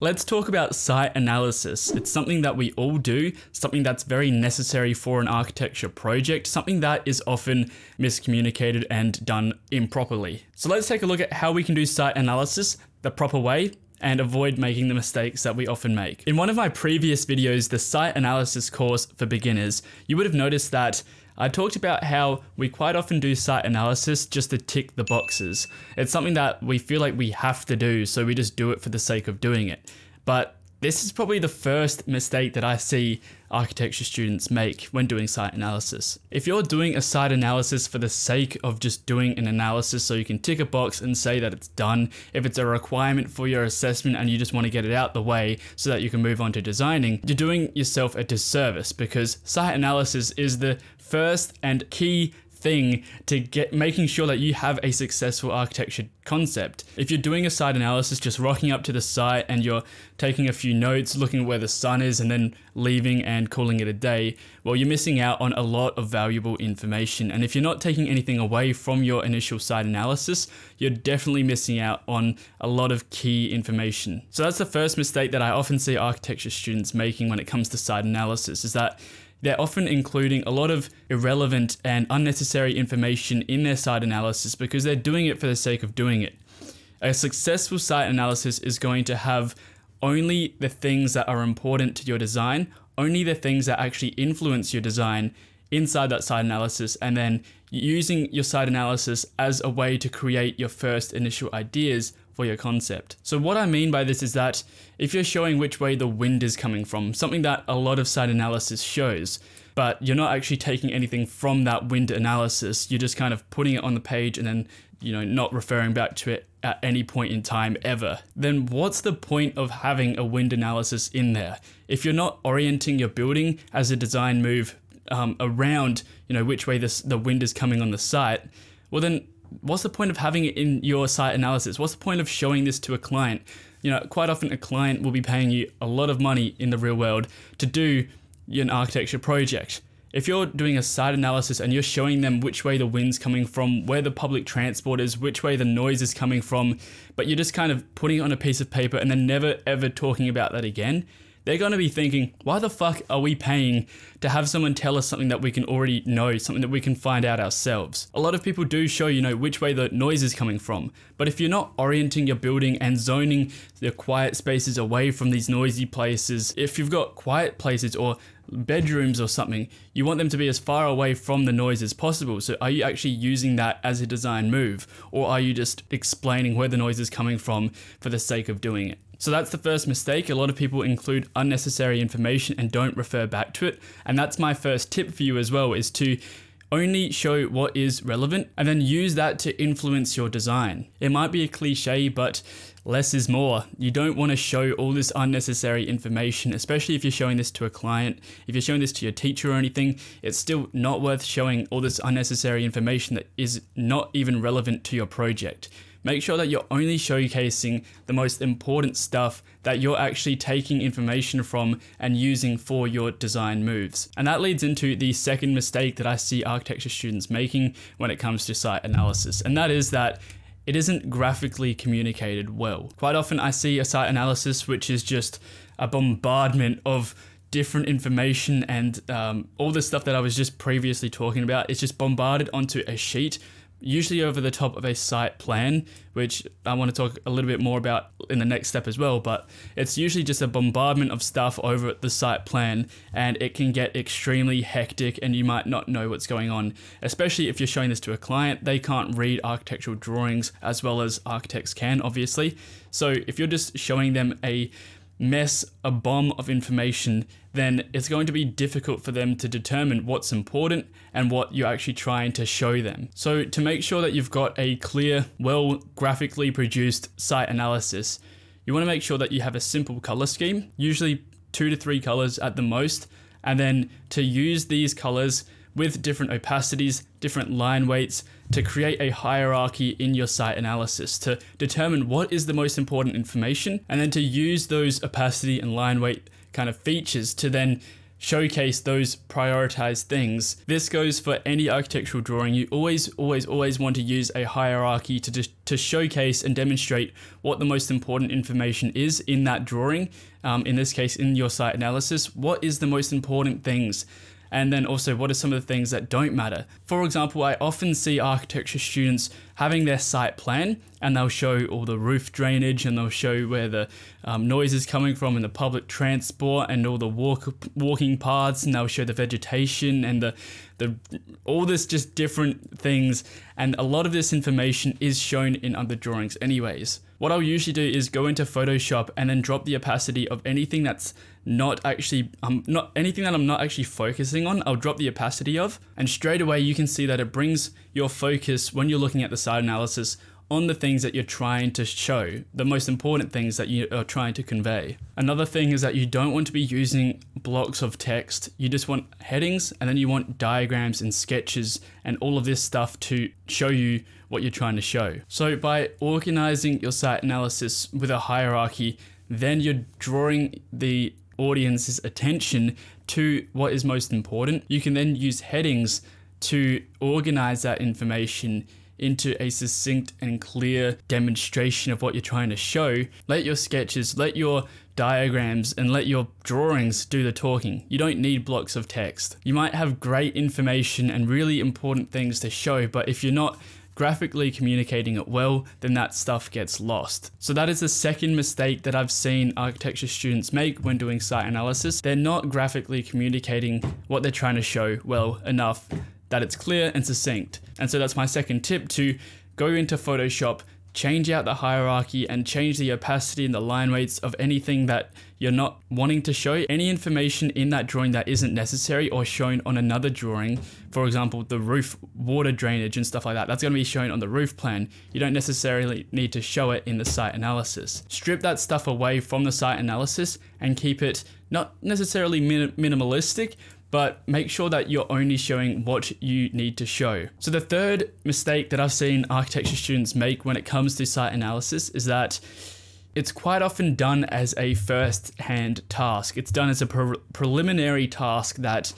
Let's talk about site analysis. It's something that we all do, something that's very necessary for an architecture project, something that is often miscommunicated and done improperly. So let's take a look at how we can do site analysis the proper way and avoid making the mistakes that we often make. In one of my previous videos, the site analysis course for beginners, you would have noticed that I talked about how we quite often do site analysis just to tick the boxes. It's something that we feel like we have to do, so we just do it for the sake of doing it. But this is probably the first mistake that I see architecture students make when doing site analysis. If you're doing a site analysis for the sake of just doing an analysis so you can tick a box and say that it's done, if it's a requirement for your assessment and you just want to get it out the way so that you can move on to designing, you're doing yourself a disservice because site analysis is the first and key thing to get making sure that you have a successful architecture concept. If you're doing a site analysis, just rocking up to the site and you're taking a few notes, looking at where the sun is, and then leaving and calling it a day, well, you're missing out on a lot of valuable information. And if you're not taking anything away from your initial site analysis, you're definitely missing out on a lot of key information. So that's the first mistake that I often see architecture students making when it comes to site analysis is that they're often including a lot of irrelevant and unnecessary information in their site analysis because they're doing it for the sake of doing it. A successful site analysis is going to have only the things that are important to your design, only the things that actually influence your design inside that site analysis, and then using your site analysis as a way to create your first initial ideas for your concept. So what I mean by this is that if you're showing which way the wind is coming from, something that a lot of site analysis shows, but you're not actually taking anything from that wind analysis, you're just kind of putting it on the page and then, you know, not referring back to it at any point in time ever, then what's the point of having a wind analysis in there? If you're not orienting your building as a design move um, around, you know, which way this, the wind is coming on the site, well then what's the point of having it in your site analysis? What's the point of showing this to a client? You know, quite often a client will be paying you a lot of money in the real world to do an architecture project. If you're doing a site analysis and you're showing them which way the wind's coming from, where the public transport is, which way the noise is coming from, but you're just kind of putting it on a piece of paper and then never ever talking about that again, they're going to be thinking, why the fuck are we paying to have someone tell us something that we can already know, something that we can find out ourselves? A lot of people do show, you know, which way the noise is coming from. But if you're not orienting your building and zoning the quiet spaces away from these noisy places, if you've got quiet places or bedrooms or something, you want them to be as far away from the noise as possible. So are you actually using that as a design move? Or are you just explaining where the noise is coming from for the sake of doing it? So that's the first mistake. A lot of people include unnecessary information and don't refer back to it. And that's my first tip for you as well is to only show what is relevant and then use that to influence your design. It might be a cliche, but less is more. You don't want to show all this unnecessary information, especially if you're showing this to a client. If you're showing this to your teacher or anything, it's still not worth showing all this unnecessary information that is not even relevant to your project make sure that you're only showcasing the most important stuff that you're actually taking information from and using for your design moves. And that leads into the second mistake that I see architecture students making when it comes to site analysis, and that is that it isn't graphically communicated well. Quite often I see a site analysis which is just a bombardment of different information and um, all the stuff that I was just previously talking about. It's just bombarded onto a sheet usually over the top of a site plan, which I want to talk a little bit more about in the next step as well. But it's usually just a bombardment of stuff over the site plan, and it can get extremely hectic, and you might not know what's going on. Especially if you're showing this to a client, they can't read architectural drawings as well as architects can, obviously. So if you're just showing them a mess, a bomb of information, then it's going to be difficult for them to determine what's important and what you're actually trying to show them. So to make sure that you've got a clear, well graphically produced site analysis, you want to make sure that you have a simple color scheme, usually two to three colors at the most, and then to use these colors with different opacities, different line weights to create a hierarchy in your site analysis to determine what is the most important information and then to use those opacity and line weight kind of features to then showcase those prioritized things. This goes for any architectural drawing. You always, always, always want to use a hierarchy to, to showcase and demonstrate what the most important information is in that drawing. Um, in this case, in your site analysis, what is the most important things? And then also what are some of the things that don't matter. For example, I often see architecture students having their site plan and they'll show all the roof drainage and they'll show where the um, noise is coming from in the public transport and all the walk walking paths and they'll show the vegetation and the the all this just different things and a lot of this information is shown in other drawings anyways. What I'll usually do is go into Photoshop and then drop the opacity of anything that's not actually um not anything that I'm not actually focusing on, I'll drop the opacity of and straight away you can see that it brings your focus when you're looking at the site analysis on the things that you're trying to show, the most important things that you are trying to convey. Another thing is that you don't want to be using blocks of text. You just want headings and then you want diagrams and sketches and all of this stuff to show you what you're trying to show. So by organizing your site analysis with a hierarchy, then you're drawing the audience's attention to what is most important. You can then use headings to organize that information into a succinct and clear demonstration of what you're trying to show. Let your sketches, let your diagrams, and let your drawings do the talking. You don't need blocks of text. You might have great information and really important things to show, but if you're not graphically communicating it well, then that stuff gets lost. So that is the second mistake that I've seen architecture students make when doing site analysis. They're not graphically communicating what they're trying to show well enough that it's clear and succinct. And so that's my second tip to go into Photoshop, change out the hierarchy and change the opacity and the line weights of anything that you're not wanting to show. Any information in that drawing that isn't necessary or shown on another drawing, for example, the roof water drainage and stuff like that, that's going to be shown on the roof plan. You don't necessarily need to show it in the site analysis. Strip that stuff away from the site analysis and keep it not necessarily min minimalistic, but make sure that you're only showing what you need to show. So the third mistake that I've seen architecture students make when it comes to site analysis is that it's quite often done as a first hand task. It's done as a pre preliminary task that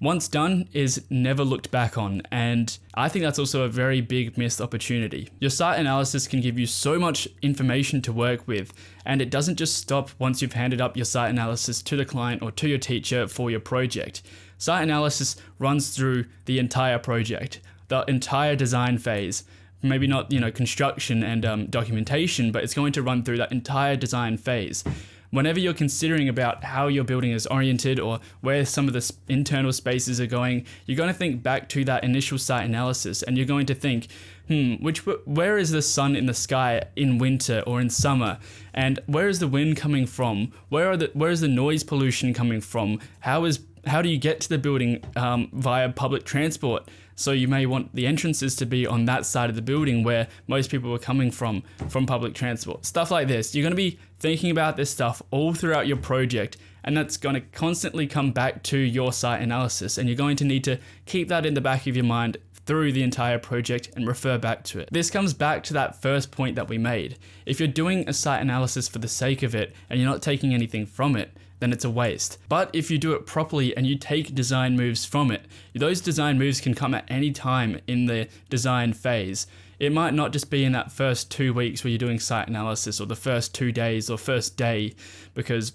once done is never looked back on. And I think that's also a very big missed opportunity. Your site analysis can give you so much information to work with, and it doesn't just stop once you've handed up your site analysis to the client or to your teacher for your project. Site analysis runs through the entire project, the entire design phase. Maybe not, you know, construction and um, documentation, but it's going to run through that entire design phase whenever you're considering about how your building is oriented or where some of the internal spaces are going, you're going to think back to that initial site analysis and you're going to think, hmm, which where is the sun in the sky in winter or in summer? And where is the wind coming from? Where are the where is the noise pollution coming from? How is how do you get to the building um, via public transport? So you may want the entrances to be on that side of the building where most people are coming from from public transport. Stuff like this. You're going to be thinking about this stuff all throughout your project and that's going to constantly come back to your site analysis and you're going to need to keep that in the back of your mind through the entire project and refer back to it. This comes back to that first point that we made. If you're doing a site analysis for the sake of it and you're not taking anything from it, then it's a waste. But if you do it properly and you take design moves from it, those design moves can come at any time in the design phase. It might not just be in that first two weeks where you're doing site analysis or the first two days or first day, because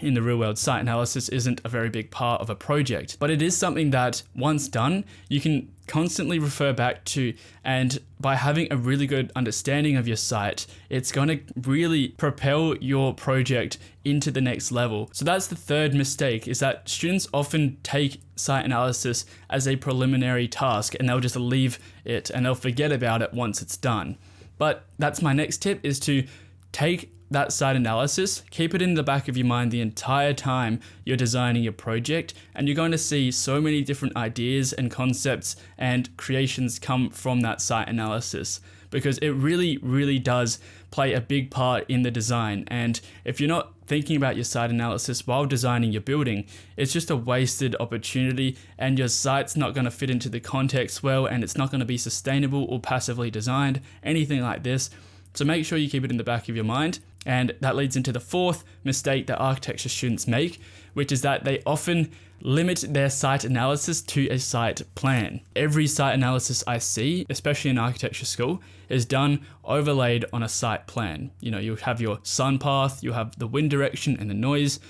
in the real world, site analysis isn't a very big part of a project, but it is something that once done, you can constantly refer back to. And by having a really good understanding of your site, it's going to really propel your project into the next level. So that's the third mistake is that students often take site analysis as a preliminary task and they'll just leave it and they'll forget about it once it's done. But that's my next tip is to take that site analysis, keep it in the back of your mind the entire time you're designing your project, and you're going to see so many different ideas and concepts and creations come from that site analysis because it really, really does play a big part in the design. And if you're not thinking about your site analysis while designing your building, it's just a wasted opportunity, and your site's not going to fit into the context well, and it's not going to be sustainable or passively designed, anything like this. So make sure you keep it in the back of your mind And that leads into the fourth mistake that architecture students make, which is that they often limit their site analysis to a site plan. Every site analysis I see, especially in architecture school, is done overlaid on a site plan. You know, you have your sun path, you have the wind direction and the noise,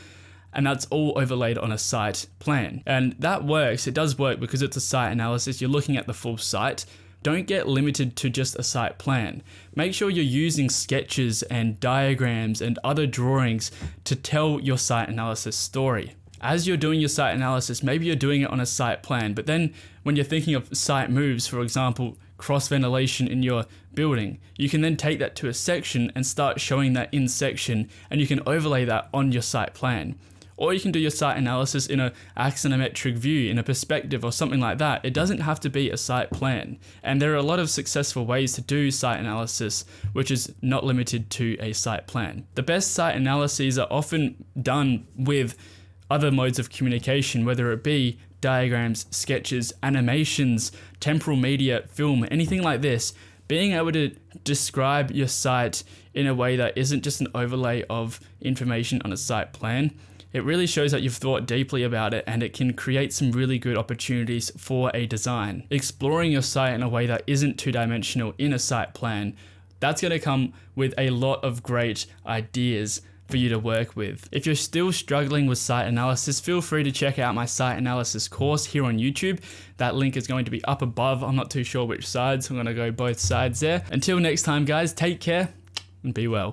and that's all overlaid on a site plan. And that works, it does work because it's a site analysis, you're looking at the full site. Don't get limited to just a site plan. Make sure you're using sketches and diagrams and other drawings to tell your site analysis story as you're doing your site analysis, maybe you're doing it on a site plan, but then when you're thinking of site moves, for example, cross ventilation in your building, you can then take that to a section and start showing that in section and you can overlay that on your site plan. Or you can do your site analysis in a axonometric view, in a perspective or something like that. It doesn't have to be a site plan. And there are a lot of successful ways to do site analysis, which is not limited to a site plan. The best site analyses are often done with other modes of communication, whether it be diagrams, sketches, animations, temporal media, film, anything like this, being able to describe your site in a way that isn't just an overlay of information on a site plan, it really shows that you've thought deeply about it and it can create some really good opportunities for a design. Exploring your site in a way that isn't two dimensional in a site plan, that's going to come with a lot of great ideas for you to work with. If you're still struggling with site analysis, feel free to check out my site analysis course here on YouTube. That link is going to be up above. I'm not too sure which side, so I'm going to go both sides there. Until next time, guys, take care and be well.